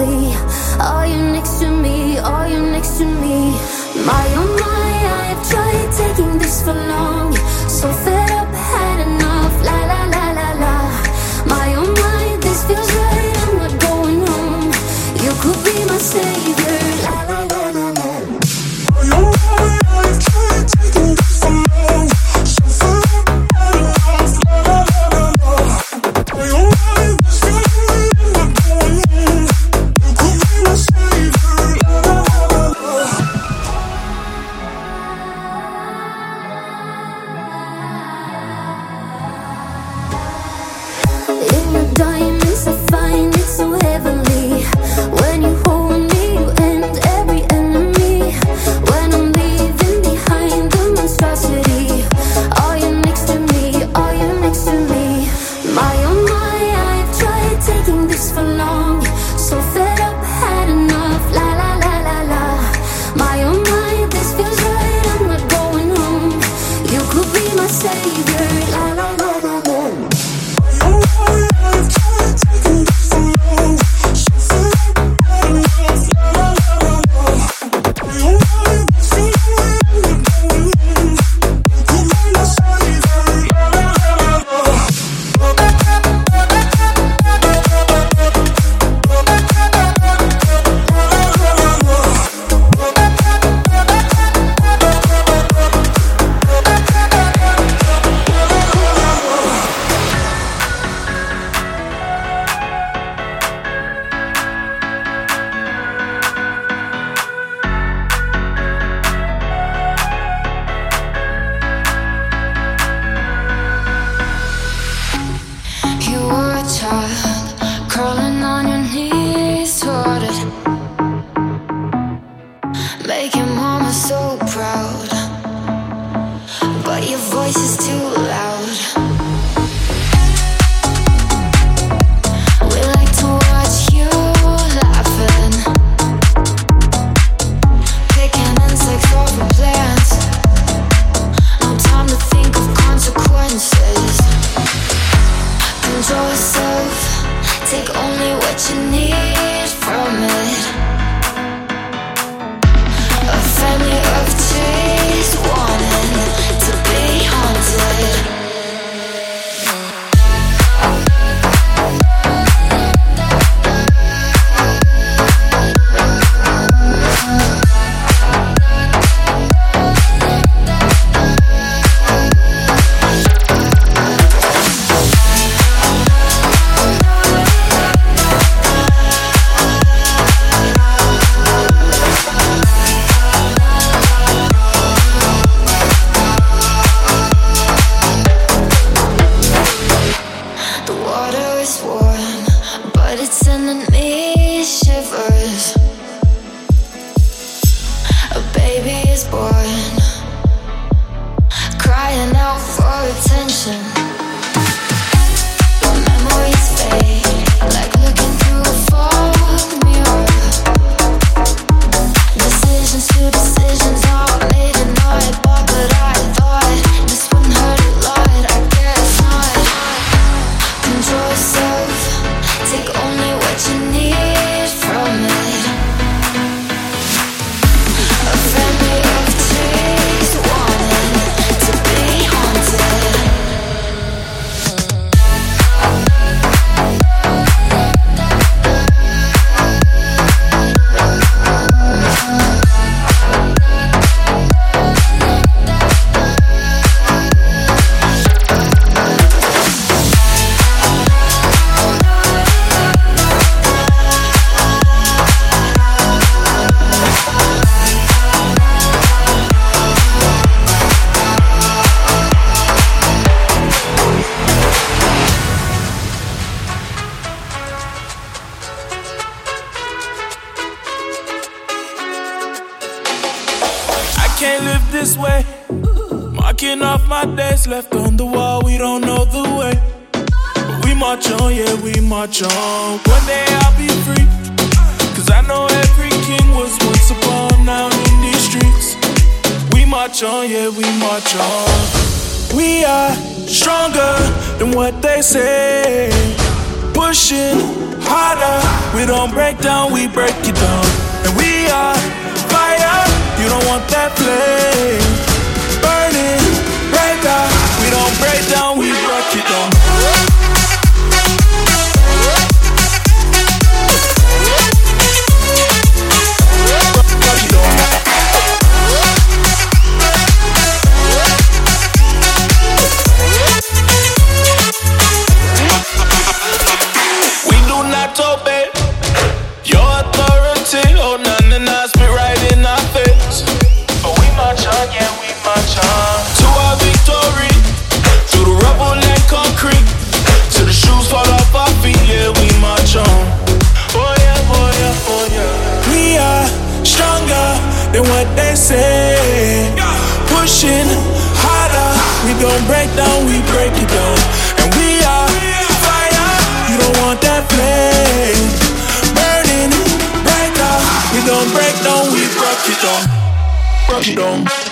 lately? Are you next to me? Are you next to me? My oh my, I've tried taking this for long, so. Fair they say. Pushing harder, we don't break down, we break it down, and we are fire. You don't want that flame burning brighter. We don't break down, we break it down, break it down.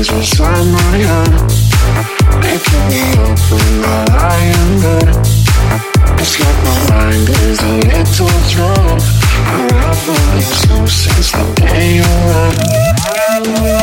is beside my head Making me open my It's like my mind is a little drunk. I since the day you left